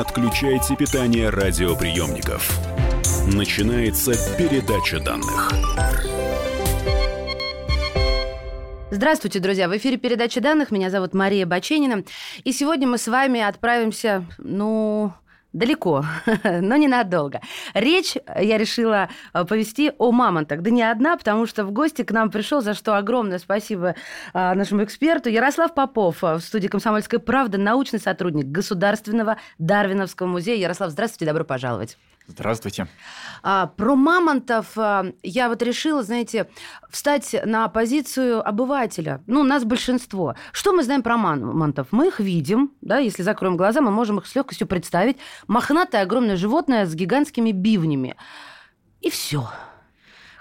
отключайте питание радиоприемников. Начинается передача данных. Здравствуйте, друзья! В эфире передача данных. Меня зовут Мария Баченина. И сегодня мы с вами отправимся, ну, Далеко, но ненадолго. Речь я решила э, повести о мамонтах. Да не одна, потому что в гости к нам пришел, за что огромное спасибо э, нашему эксперту, Ярослав Попов э, в студии «Комсомольская правда», научный сотрудник Государственного Дарвиновского музея. Ярослав, здравствуйте, добро пожаловать. Здравствуйте. А, про мамонтов а, я вот решила, знаете, встать на позицию обывателя. Ну, нас большинство. Что мы знаем про мамонтов? Мы их видим, да, если закроем глаза, мы можем их с легкостью представить. Мохнатое огромное животное с гигантскими бивнями. И все.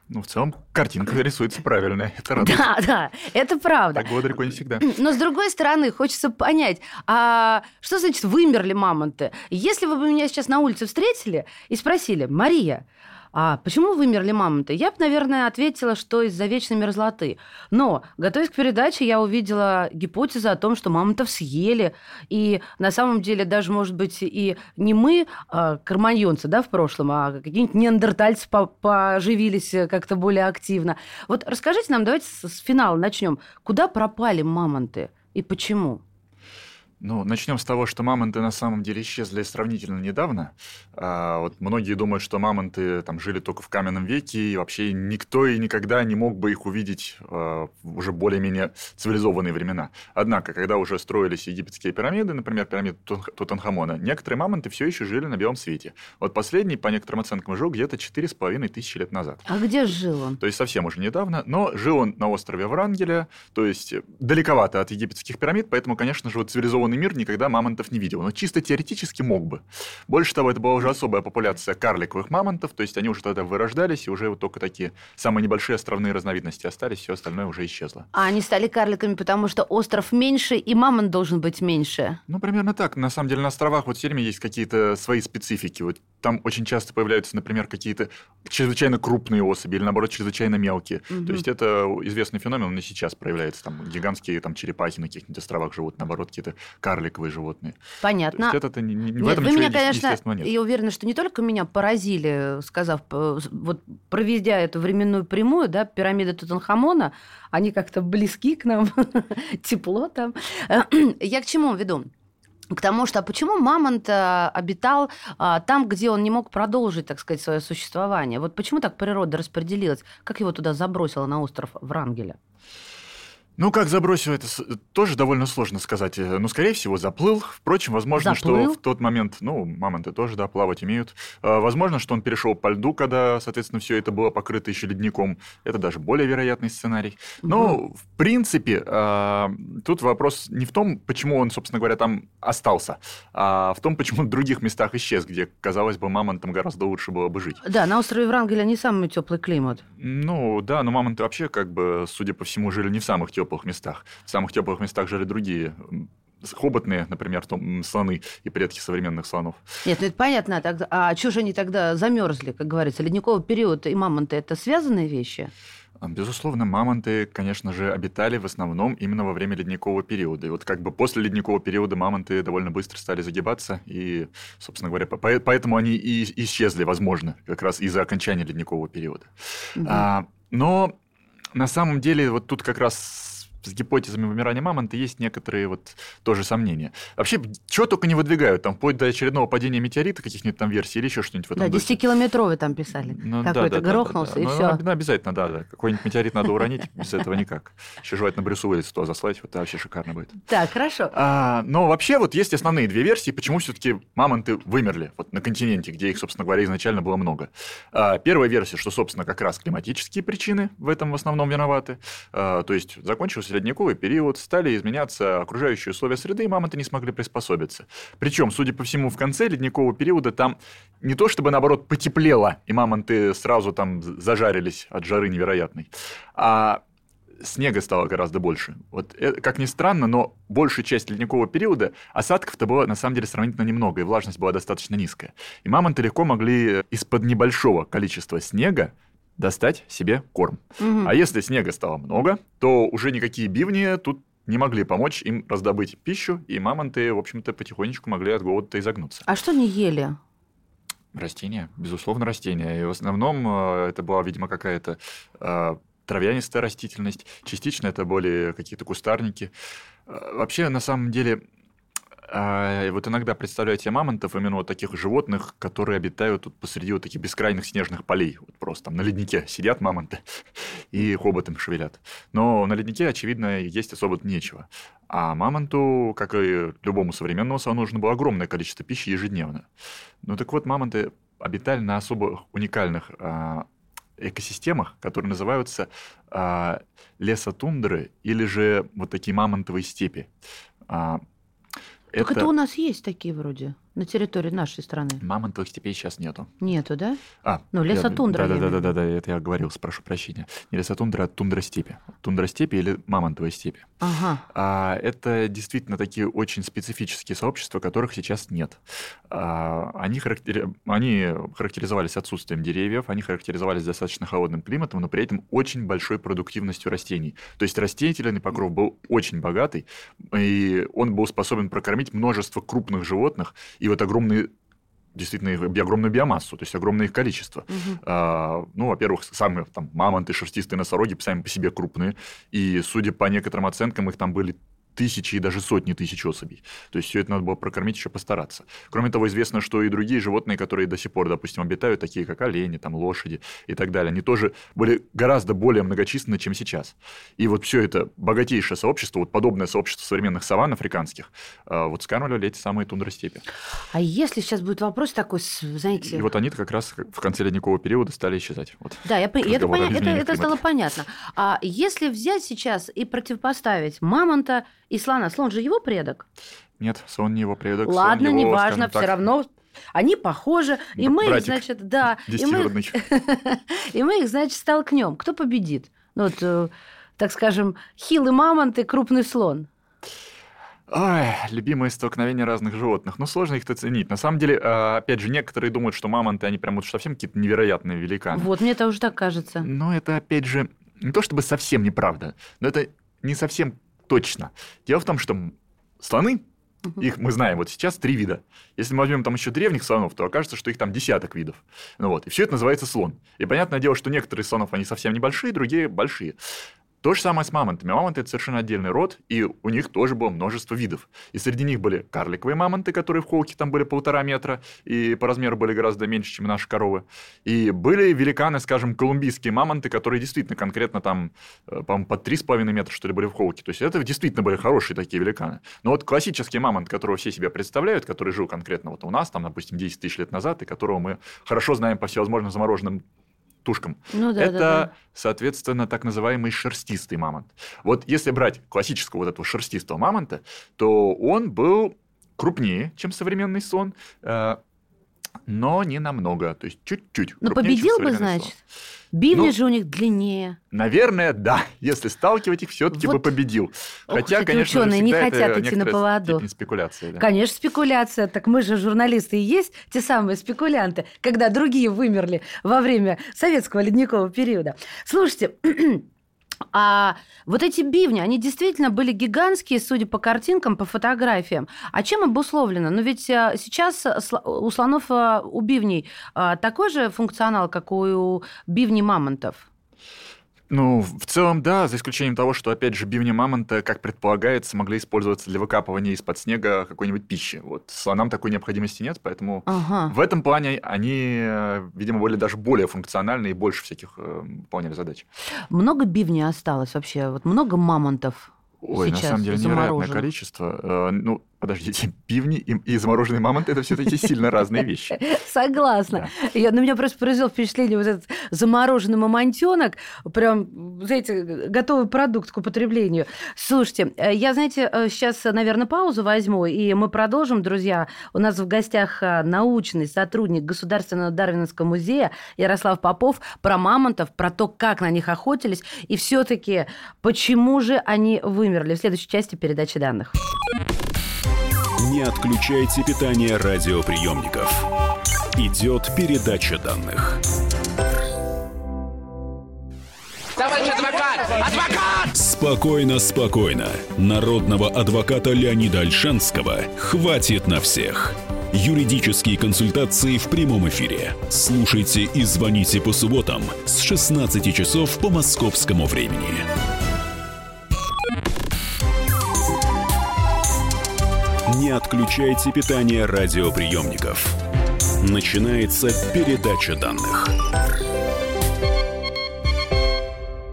Ну, в целом, картинка рисуется правильная. Это радует. Да, да, это правда. Так было далеко не всегда. Но, с другой стороны, хочется понять, а что значит вымерли мамонты? Если вы бы меня сейчас на улице встретили и спросили, Мария, а почему вымерли мамонты? Я бы, наверное, ответила, что из-за вечной мерзлоты. Но, готовясь к передаче, я увидела гипотезу о том, что мамонтов съели. И на самом деле даже, может быть, и не мы, а карманьонцы, да, в прошлом, а какие-нибудь неандертальцы поживились как-то более активно. Вот расскажите нам, давайте с финала начнем. Куда пропали мамонты и почему? Ну, начнем с того, что мамонты на самом деле исчезли сравнительно недавно. А, вот многие думают, что мамонты там жили только в каменном веке, и вообще никто и никогда не мог бы их увидеть а, в уже более-менее цивилизованные времена. Однако, когда уже строились египетские пирамиды, например, пирамида Тутанхамона, некоторые мамонты все еще жили на белом свете. Вот последний, по некоторым оценкам, жил где-то 4,5 тысячи лет назад. А где жил он? То есть совсем уже недавно, но жил он на острове Врангеля, то есть далековато от египетских пирамид, поэтому, конечно же, вот цивилизованный цивилизованный мир никогда мамонтов не видел, но чисто теоретически мог бы. Больше того, это была уже особая популяция карликовых мамонтов, то есть они уже тогда вырождались, и уже вот только такие самые небольшие островные разновидности остались, все остальное уже исчезло. А они стали карликами, потому что остров меньше, и мамонт должен быть меньше? Ну, примерно так. На самом деле на островах вот все время есть какие-то свои специфики. Вот там очень часто появляются, например, какие-то чрезвычайно крупные особи или, наоборот, чрезвычайно мелкие. Угу. То есть это известный феномен, он и сейчас проявляется. Там гигантские там, черепахи на каких-нибудь островах живут, наоборот, какие-то карликовые животные. Понятно. То есть это, не, не, в этом Вы меня, конечно, нет. я уверена, что не только меня поразили, сказав, вот проведя эту временную прямую, да, пирамиды Тутанхамона, они как-то близки к нам, тепло там. Я к чему веду? к тому, что а почему мамонт э, обитал а, там, где он не мог продолжить, так сказать, свое существование? Вот почему так природа распределилась? Как его туда забросила на остров Врангеля? Ну, как забросил, это тоже довольно сложно сказать. Э, ну, скорее всего, заплыл. Впрочем, возможно, заплыл? что в тот момент, ну, мамонты тоже, да, плавать умеют. А, возможно, что он перешел по льду, когда, соответственно, все это было покрыто еще ледником. Это даже более вероятный сценарий. Но, угу. в принципе, а, тут вопрос не в том, почему он, собственно говоря, там остался, а в том, почему в других местах исчез, где, казалось бы, мамонтам гораздо лучше было бы жить. Да, на острове Врангеля не самый теплый климат. Ну, да, но мамонты вообще, как бы, судя по всему, жили не в самых теплых местах. В самых теплых местах жили другие хоботные, например, том, слоны и предки современных слонов. Нет, ну это понятно. Тогда, а что же они тогда замерзли, как говорится? Ледниковый период и мамонты – это связанные вещи? Безусловно, мамонты, конечно же, обитали в основном именно во время ледникового периода. И вот как бы после ледникового периода мамонты довольно быстро стали загибаться, и, собственно говоря, поэтому они и исчезли, возможно, как раз из-за окончания ледникового периода. Угу. А, но на самом деле вот тут как раз с гипотезами вымирания мамонта есть некоторые вот тоже сомнения. Вообще, чего только не выдвигают, там, вплоть до очередного падения метеорита, каких-нибудь там версий или еще что-нибудь в этом Да, 10-километровый там писали. Ну, Какой-то да, грохнулся, да, да, да. и ну, все. Ну, обязательно, да, да. Какой-нибудь метеорит надо уронить, без этого никак. Еще желательно Брюсу Уиллису туда заслать, вот это вообще шикарно будет. Так, хорошо. А, но вообще вот есть основные две версии, почему все-таки мамонты вымерли вот на континенте, где их, собственно говоря, изначально было много. А, первая версия, что, собственно, как раз климатические причины в этом в основном виноваты. А, то есть закончился ледниковый период, стали изменяться окружающие условия среды, и мамонты не смогли приспособиться. Причем, судя по всему, в конце ледникового периода там не то чтобы, наоборот, потеплело, и мамонты сразу там зажарились от жары невероятной, а снега стало гораздо больше. Вот, это, как ни странно, но большая часть ледникового периода осадков-то было на самом деле сравнительно немного, и влажность была достаточно низкая. И мамонты легко могли из-под небольшого количества снега достать себе корм. Угу. А если снега стало много, то уже никакие бивни тут не могли помочь им раздобыть пищу, и мамонты, в общем-то, потихонечку могли от голода изогнуться. А что не ели? Растения, безусловно, растения. И в основном э, это была, видимо, какая-то э, травянистая растительность, частично это были какие-то кустарники. Э, вообще, на самом деле, а, вот иногда представляю себе мамонтов, именно вот таких животных, которые обитают тут посреди вот таких бескрайних снежных полей. Вот просто там на леднике сидят мамонты и хоботом шевелят. Но на леднике, очевидно, есть особо нечего. А мамонту, как и любому современному слону, нужно было огромное количество пищи ежедневно. Ну так вот, мамонты обитали на особо уникальных а, экосистемах, которые называются а, лесотундры или же вот такие мамонтовые степи. А, так это... это у нас есть такие вроде на территории нашей страны. Мамонтовых степей сейчас нету. Нету, да? А, ну, лесотундра. Да, да, да, да, да, это я говорил, прошу прощения. Не лесотундра, а тундра степи. Тундра степи или мамонтовые степи. Ага. А, это действительно такие очень специфические сообщества, которых сейчас нет. А, они, характери... они характеризовались отсутствием деревьев, они характеризовались достаточно холодным климатом, но при этом очень большой продуктивностью растений. То есть растительный покров был очень богатый, и он был способен прокормить множество крупных животных и вот огромные действительно огромную биомассу, то есть огромное их количество. Угу. А, ну, во-первых, самые там мамонты, шерстистые носороги сами по себе крупные, и, судя по некоторым оценкам, их там были тысячи и даже сотни тысяч особей. То есть все это надо было прокормить, еще постараться. Кроме того, известно, что и другие животные, которые до сих пор, допустим, обитают, такие как олени, там, лошади и так далее, они тоже были гораздо более многочисленны, чем сейчас. И вот все это богатейшее сообщество, вот подобное сообщество современных саван африканских, а, вот скармливали эти самые тундростепи. А если сейчас будет вопрос такой, знаете... И вот они как раз в конце ледникового периода стали исчезать. Вот, да, я, это, поня... это, это стало понятно. А если взять сейчас и противопоставить мамонта и слона. Слон же его предок? Нет, слон не его предок. Ладно, неважно, все равно они похожи, и мы их, значит, да, и мы, их, и мы их, значит, столкнем. Кто победит? Ну, вот, э, так скажем, хилый мамонт и крупный слон. Ой, любимые столкновения разных животных. Ну, сложно их оценить. На самом деле, а, опять же, некоторые думают, что мамонты, они прям вот совсем какие-то невероятные великаны. Вот, мне тоже так кажется. Но это, опять же, не то чтобы совсем неправда, но это не совсем точно. Дело в том, что слоны, их мы знаем вот сейчас три вида. Если мы возьмем там еще древних слонов, то окажется, что их там десяток видов. Ну вот, и все это называется слон. И понятное дело, что некоторые слонов, они совсем небольшие, другие большие. То же самое с мамонтами. Мамонты – это совершенно отдельный род, и у них тоже было множество видов. И среди них были карликовые мамонты, которые в холке там были полтора метра, и по размеру были гораздо меньше, чем наши коровы. И были великаны, скажем, колумбийские мамонты, которые действительно конкретно там, э, по-моему, по три с половиной метра, что ли, были в холке. То есть это действительно были хорошие такие великаны. Но вот классический мамонт, которого все себе представляют, который жил конкретно вот у нас, там, допустим, 10 тысяч лет назад, и которого мы хорошо знаем по всевозможным замороженным тушкам. Ну, да, это, да, да. соответственно, так называемый шерстистый мамонт. Вот если брать классического вот этого шерстистого мамонта, то он был крупнее, чем современный слон, э, но не намного, то есть чуть-чуть. Но победил бы, значит? Бивни ну, же у них длиннее. Наверное, да. Если сталкивать их, все-таки вот. бы победил. Хотя, Ох, конечно, ученые не хотят идти на поводу. Спекуляция, да. Конечно, спекуляция. Так мы же журналисты и есть те самые спекулянты, когда другие вымерли во время советского ледникового периода. Слушайте, А вот эти бивни, они действительно были гигантские, судя по картинкам, по фотографиям. А чем обусловлено? Ну ведь э, сейчас у слонов, э, у бивней э, такой же функционал, как у бивней мамонтов. Ну, в целом, да, за исключением того, что, опять же, бивни мамонта, как предполагается, могли использоваться для выкапывания из-под снега какой-нибудь пищи. Вот слонам такой необходимости нет, поэтому ага. в этом плане они, видимо, были даже более функциональны и больше всяких э, выполняли задач. Много бивней осталось вообще? Вот много мамонтов? Ой, сейчас на самом деле невероятное количество. Э, ну, подождите, пивни и, и замороженные мамонты – это все-таки сильно разные вещи. Согласна. Да. Я, на меня просто произвел впечатление вот этот замороженный мамонтенок, прям, знаете, готовый продукт к употреблению. Слушайте, э, я, знаете, э, сейчас, наверное, паузу возьму, и мы продолжим, друзья. У нас в гостях научный сотрудник Государственного Дарвиновского музея Ярослав Попов про мамонтов, про то, как на них охотились, и все-таки почему же они вымерли в следующей части передачи данных. Не отключайте питание радиоприемников. Идет передача данных. Товарищ адвокат! Адвокат! Спокойно, спокойно. Народного адвоката Леонида Альшанского хватит на всех. Юридические консультации в прямом эфире. Слушайте и звоните по субботам с 16 часов по московскому времени. Не отключайте питание радиоприемников. Начинается передача данных.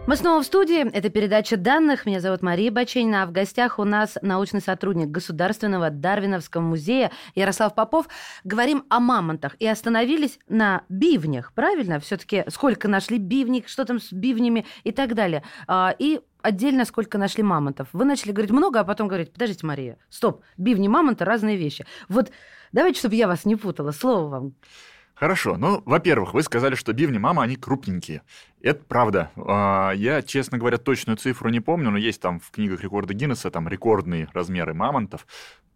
Мы снова в студии. Это передача данных. Меня зовут Мария Баченина. А в гостях у нас научный сотрудник Государственного Дарвиновского музея Ярослав Попов. Говорим о мамонтах. И остановились на бивнях. Правильно? Все-таки сколько нашли бивник, что там с бивнями и так далее. А, и отдельно сколько нашли мамонтов. Вы начали говорить много, а потом говорить, подождите, Мария, стоп, бивни, мамонты – разные вещи. Вот давайте, чтобы я вас не путала, слово вам. Хорошо. Ну, во-первых, вы сказали, что бивни мама, они крупненькие. Это правда. А, я, честно говоря, точную цифру не помню, но есть там в книгах рекорда Гиннесса там рекордные размеры мамонтов.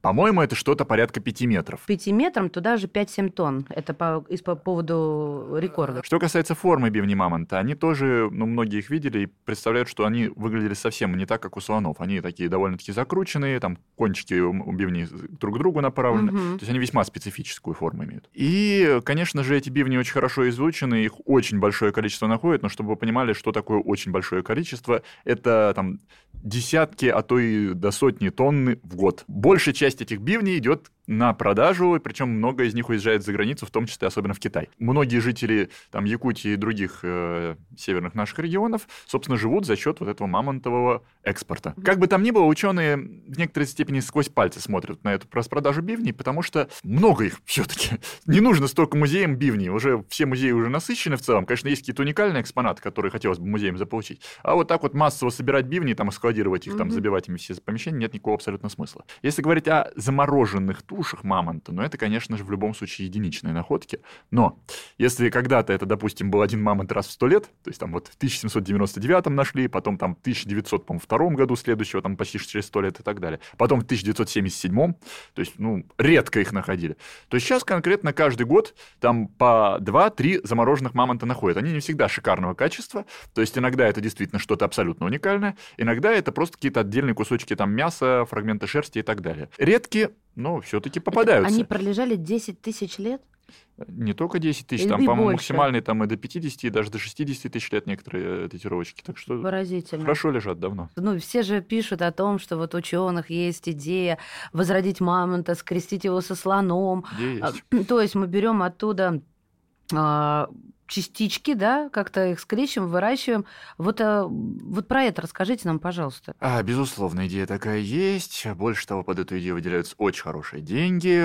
По-моему, это что-то порядка 5 метров. 5 метрам туда же 5-7 тонн. Это по, из, по поводу рекорда. Что касается формы бивни мамонта, они тоже, ну, многие их видели и представляют, что они выглядели совсем не так, как у слонов. Они такие довольно-таки закрученные, там кончики у бивней друг к другу направлены. Угу. То есть они весьма специфическую форму имеют. И, конечно же, эти бивни очень хорошо изучены, их очень большое количество находят, но чтобы вы понимали, что такое очень большое количество, это там десятки, а то и до сотни тонны в год. Большая часть этих бивней идет на продажу, причем много из них уезжает за границу, в том числе особенно в Китай. Многие жители там Якутии и других э, северных наших регионов, собственно, живут за счет вот этого мамонтового экспорта. Как бы там ни было, ученые в некоторой степени сквозь пальцы смотрят на эту распродажу бивней, потому что много их все-таки. Не нужно столько музеям бивней. Уже все музеи уже насыщены в целом. Конечно, есть какие-то уникальные экспонаты, которые хотелось бы музеям заполучить. А вот так вот массово собирать бивни, там, складировать их, mm-hmm. там, забивать ими все помещения, нет никакого абсолютно смысла. Если говорить о замороженных тушах, ушах мамонта, но это, конечно же, в любом случае единичные находки. Но если когда-то это, допустим, был один мамонт раз в сто лет, то есть там вот в 1799 нашли, потом там в 1902 году следующего, там почти через сто лет и так далее, потом в 1977, то есть, ну, редко их находили, то сейчас конкретно каждый год там по 2-3 замороженных мамонта находят. Они не всегда шикарного качества, то есть иногда это действительно что-то абсолютно уникальное, иногда это просто какие-то отдельные кусочки там мяса, фрагменты шерсти и так далее. Редкие, но все-таки попадаются. Они пролежали 10 тысяч лет? Не только 10 тысяч, там, по-моему, максимальный там и до 50, и даже до 60 тысяч лет некоторые датировочки. Так что Поразительно. хорошо лежат давно. Ну, все же пишут о том, что вот ученых есть идея возродить мамонта, скрестить его со слоном. Есть? То есть мы берем оттуда а, частички, да, как-то их скрещиваем, выращиваем. Вот, э, вот про это расскажите нам, пожалуйста. А, безусловно, идея такая есть. Больше того, под эту идею выделяются очень хорошие деньги.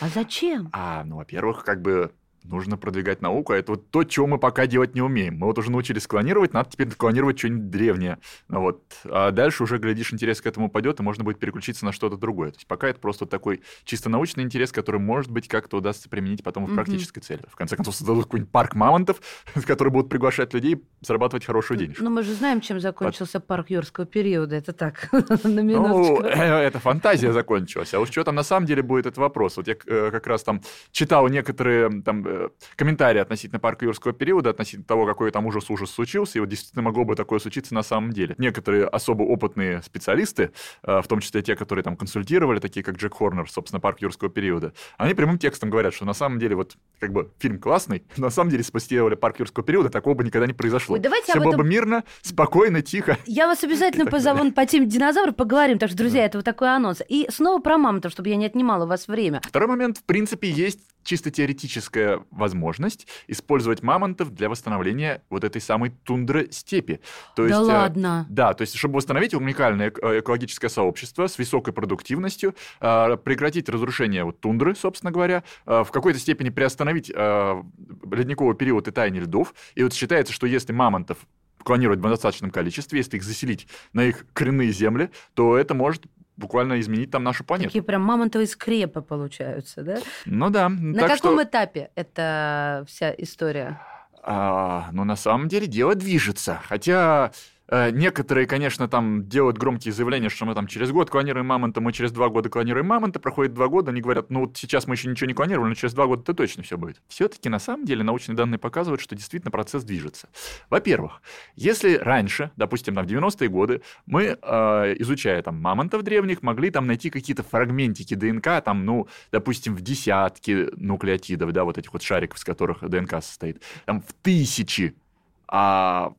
А зачем? А, ну, во-первых, как бы нужно продвигать науку, а это вот то, чего мы пока делать не умеем. Мы вот уже научились клонировать, надо теперь клонировать что-нибудь древнее. Ну вот. А дальше уже, глядишь, интерес к этому пойдет, и можно будет переключиться на что-то другое. То есть пока это просто такой чисто научный интерес, который, может быть, как-то удастся применить потом в практической mm-hmm. цели. В конце концов, создадут какой-нибудь парк мамонтов, который будут приглашать людей зарабатывать хорошую денежку. Ну, мы же знаем, чем закончился Под... парк юрского периода. Это так, на ну, минуточку. Ну, это фантазия закончилась. А уж что там на самом деле будет, это вопрос. Вот я э, как раз там читал некоторые там Э, комментарии относительно парка юрского периода, относительно того, какой там ужас-ужас случился, и вот действительно могло бы такое случиться на самом деле. Некоторые особо опытные специалисты, э, в том числе те, которые там консультировали, такие как Джек Хорнер, собственно, парк юрского периода, они прямым текстом говорят, что на самом деле вот как бы фильм классный, на самом деле спасти парк юрского периода, такого бы никогда не произошло. Ой, давайте Все было этом... бы мирно, спокойно, тихо. Я вас обязательно позову по теме динозавров, поговорим, так что, друзья, да. это вот такой анонс. И снова про мамонтов, чтобы я не отнимала у вас время. Второй момент, в принципе, есть чисто теоретическая возможность использовать мамонтов для восстановления вот этой самой тундры степи. То да есть, э, ладно? Да, то есть чтобы восстановить уникальное э, экологическое сообщество с высокой продуктивностью, э, прекратить разрушение вот тундры, собственно говоря, в какой-то степени приостановить ледниковый период и таяние льдов. И вот считается, что если мамонтов клонировать в достаточном количестве, если их заселить на их коренные земли, то это может буквально изменить там нашу планету. Такие прям мамонтовые скрепы получаются, да? Ну да. На каком что... этапе эта вся история? А, ну, на самом деле дело движется. Хотя некоторые, конечно, там делают громкие заявления, что мы там через год клонируем мамонта, мы через два года клонируем мамонта, проходит два года, они говорят, ну вот сейчас мы еще ничего не клонировали, но через два года это точно все будет. Все-таки на самом деле научные данные показывают, что действительно процесс движется. Во-первых, если раньше, допустим, там, в 90-е годы, мы, э, изучая там мамонтов древних, могли там найти какие-то фрагментики ДНК, там, ну, допустим, в десятки нуклеотидов, да, вот этих вот шариков, из которых ДНК состоит, там в тысячи, а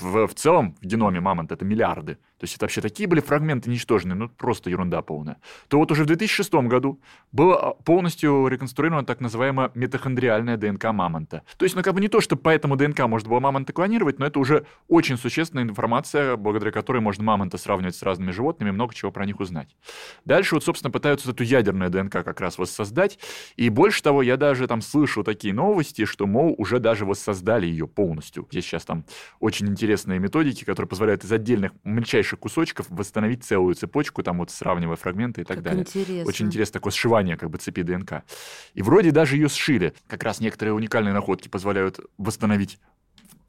в, в целом в геноме мамонта это миллиарды. То есть это вообще такие были фрагменты ничтожные, ну просто ерунда полная. То вот уже в 2006 году была полностью реконструирована так называемая митохондриальная ДНК мамонта. То есть, ну как бы не то, что по этому ДНК можно было мамонта клонировать, но это уже очень существенная информация, благодаря которой можно мамонта сравнивать с разными животными, много чего про них узнать. Дальше вот, собственно, пытаются эту ядерную ДНК как раз воссоздать. И больше того, я даже там слышу такие новости, что, мол, уже даже воссоздали ее полностью. Есть сейчас там очень интересные методики, которые позволяют из отдельных мельчайших меньших кусочков восстановить целую цепочку, там вот сравнивая фрагменты и так Как далее. интересно. Очень интересно такое сшивание как бы цепи ДНК. И вроде даже ее сшили. Как раз некоторые уникальные находки позволяют восстановить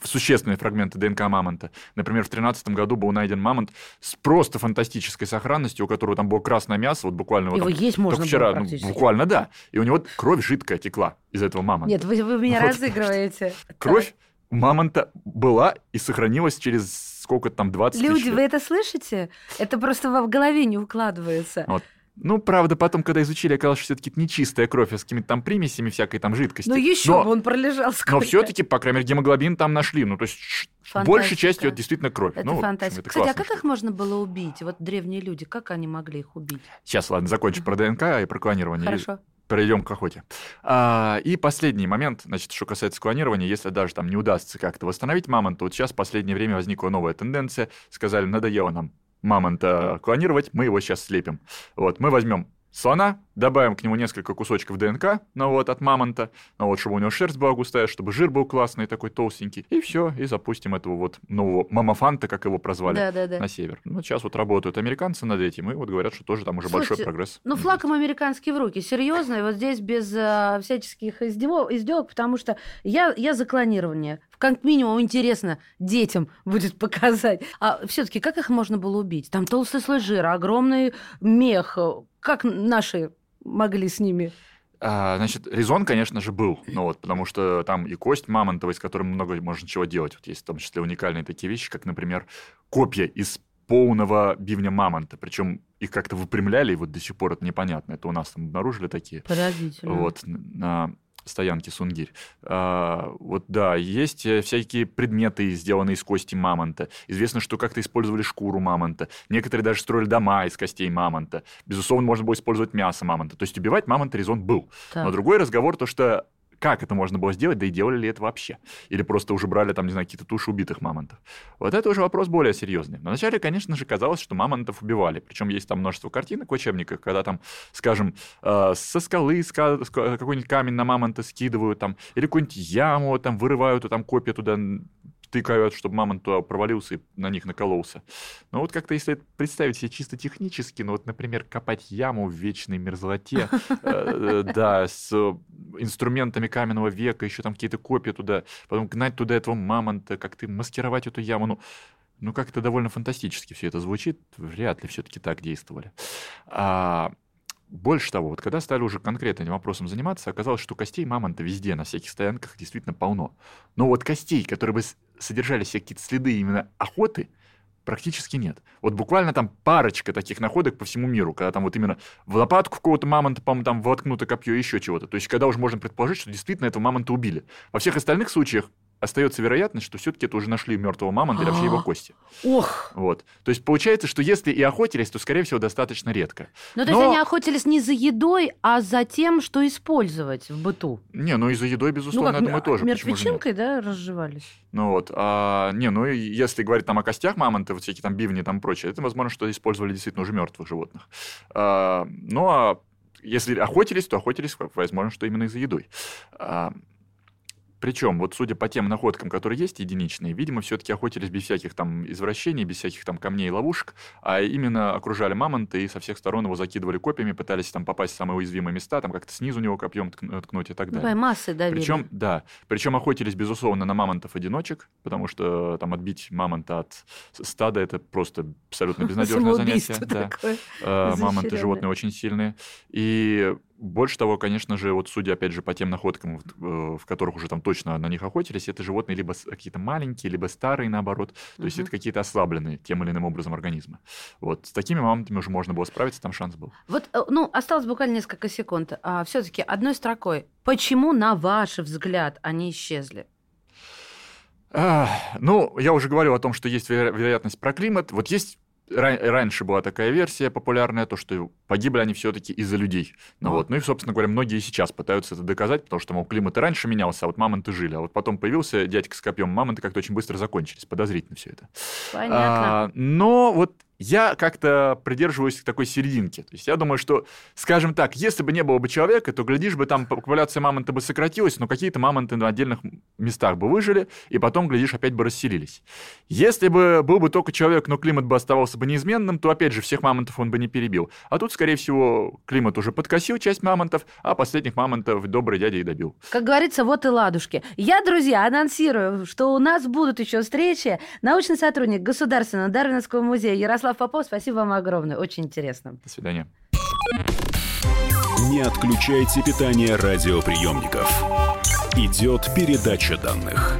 существенные фрагменты ДНК мамонта. Например, в 2013 году был найден мамонт с просто фантастической сохранностью, у которого там было красное мясо, вот буквально вот Его там, есть можно вчера, ну, буквально, да. И у него кровь жидкая текла из этого мамонта. Нет, вы, вы меня Вот, разыгрываете. Кровь мамонта была и сохранилась через сколько там, 20 тысяч Люди, лет. вы это слышите? Это просто в голове не укладывается. Вот. Ну, правда, потом, когда изучили, оказалось, что все-таки нечистая кровь, а с какими-то там примесями всякой там жидкости. Ну еще но, бы он пролежал сколько. но все-таки, по крайней мере, гемоглобин там нашли. Ну, то есть Фантастика. большей частью это действительно кровь. Это ну, фантастика. это Кстати, а как их можно было убить? Вот древние люди, как они могли их убить? Сейчас, ладно, закончим про ДНК и про клонирование. Хорошо. Перейдем к охоте. А, и последний момент, значит, что касается клонирования, если даже там не удастся как-то восстановить мамонта, вот сейчас в последнее время возникла новая тенденция, сказали, надоело нам мамонта клонировать, мы его сейчас слепим. Вот, мы возьмем слона, добавим к нему несколько кусочков ДНК, ну вот, от мамонта, ну вот, чтобы у него шерсть была густая, чтобы жир был классный, такой толстенький, и все, и запустим этого вот нового мамофанта, как его прозвали, Да, да, да. на север. Ну, сейчас вот работают американцы над этим, и вот говорят, что тоже там уже большой Слушайте, прогресс. Ну, флаг им американский в руки. Серьезно, и вот здесь без а, всяческих издевок, издевок, потому что я, я за клонирование. Как минимум интересно детям будет показать. А все-таки как их можно было убить? Там толстый слой жира, огромный мех. Как наши могли с ними? А, значит, резон, конечно же, был. Ну вот, потому что там и кость мамонтовой, с которой много можно чего делать. Вот есть в том числе уникальные такие вещи, как, например, копья из полного бивня мамонта. Причем их как-то выпрямляли, и вот до сих пор это непонятно. Это у нас там обнаружили такие. Поразительно. Вот, на стоянке Сунгирь. А, вот да, есть э, всякие предметы, сделанные из кости мамонта. Известно, что как-то использовали шкуру мамонта. Некоторые даже строили дома из костей мамонта. Безусловно, можно было использовать мясо мамонта. То есть убивать мамонта резон был. Так. Но другой разговор то, что как это можно было сделать, да и делали ли это вообще? Или просто уже брали там, не знаю, какие-то туши убитых мамонтов? Вот это уже вопрос более серьезный. Вначале, конечно же, казалось, что мамонтов убивали. Причем есть там множество картинок в учебниках, когда там, скажем, э, со скалы ска- какой-нибудь камень на мамонта скидывают, там, или какую-нибудь яму там вырывают, и там копья туда тыкают, чтобы мамонт туда провалился и на них накололся. Но вот как-то, если представить себе чисто технически, ну вот, например, копать яму в вечной мерзлоте, э, э, да, с инструментами каменного века, еще там какие-то копья туда, потом гнать туда этого мамонта, как-то маскировать эту яму, ну, ну как-то довольно фантастически все это звучит, вряд ли все-таки так действовали. А, больше того, вот когда стали уже конкретно этим вопросом заниматься, оказалось, что костей мамонта везде, на всяких стоянках действительно полно. Но вот костей, которые бы содержали в себе какие-то следы именно охоты, практически нет. Вот буквально там парочка таких находок по всему миру, когда там вот именно в лопатку какого-то мамонта, по-моему, там воткнуто копье, еще чего-то. То есть, когда уже можно предположить, что действительно этого мамонта убили. Во всех остальных случаях остается вероятность, что все-таки это уже нашли мертвого мамонта или вообще его кости. Ох! Вот. То есть получается, что если и охотились, то, скорее всего, достаточно редко. Ну, то есть Но- они охотились не за едой, а за тем, что использовать в быту. Не, ну и за едой, безусловно, ну, я думаю, тоже. мертвечинкой, да, разжевались? Ну вот, а, не, ну если говорить там о костях мамонта, вот всякие там бивни там прочее, это возможно, что использовали действительно уже мертвых животных. А, ну а если охотились, то охотились, возможно, что именно и за едой. Причем, вот судя по тем находкам, которые есть единичные, видимо, все-таки охотились без всяких там извращений, без всяких там камней и ловушек, а именно окружали мамонта и со всех сторон его закидывали копьями, пытались там попасть в самые уязвимые места, там как-то снизу него копьем ткнуть и так далее. Давай, массы давили. Причем, да, причем охотились, безусловно, на мамонтов-одиночек, потому что там отбить мамонта от стада это просто абсолютно безнадежное занятие. Да. Э, мамонты животные очень сильные. И больше того, конечно же, вот судя, опять же, по тем находкам, в э, которых уже там точно на них охотились, это животные либо какие-то маленькие, либо старые, наоборот. То угу. есть это какие-то ослабленные тем или иным образом организмы. Вот. С такими мамонтами уже можно было справиться, там шанс был. Вот, э, ну, осталось буквально несколько секунд. А, все-таки одной строкой. Почему, на ваш взгляд, они исчезли? А, ну, я уже говорил о том, что есть вероятность про климат. Вот есть раньше была такая версия популярная, то, что погибли они все-таки из-за людей. Ну, вот. ну и, собственно говоря, многие сейчас пытаются это доказать, потому что, мол, климат и раньше менялся, а вот мамонты жили. А вот потом появился дядька с копьем, мамонты как-то очень быстро закончились. Подозрительно все это. Понятно. А, но вот я как-то придерживаюсь такой серединки. То есть я думаю, что, скажем так, если бы не было бы человека, то, глядишь бы, там популяция мамонта бы сократилась, но какие-то мамонты на отдельных местах бы выжили, и потом, глядишь, опять бы расселились. Если бы был бы только человек, но климат бы оставался бы неизменным, то, опять же, всех мамонтов он бы не перебил. А тут, скорее всего, климат уже подкосил часть мамонтов, а последних мамонтов добрый дядя и добил. Как говорится, вот и ладушки. Я, друзья, анонсирую, что у нас будут еще встречи. Научный сотрудник Государственного Дарвиновского музея Ярослав Ярослав Попов, спасибо вам огромное. Очень интересно. До свидания. Не отключайте питание радиоприемников. Идет передача данных.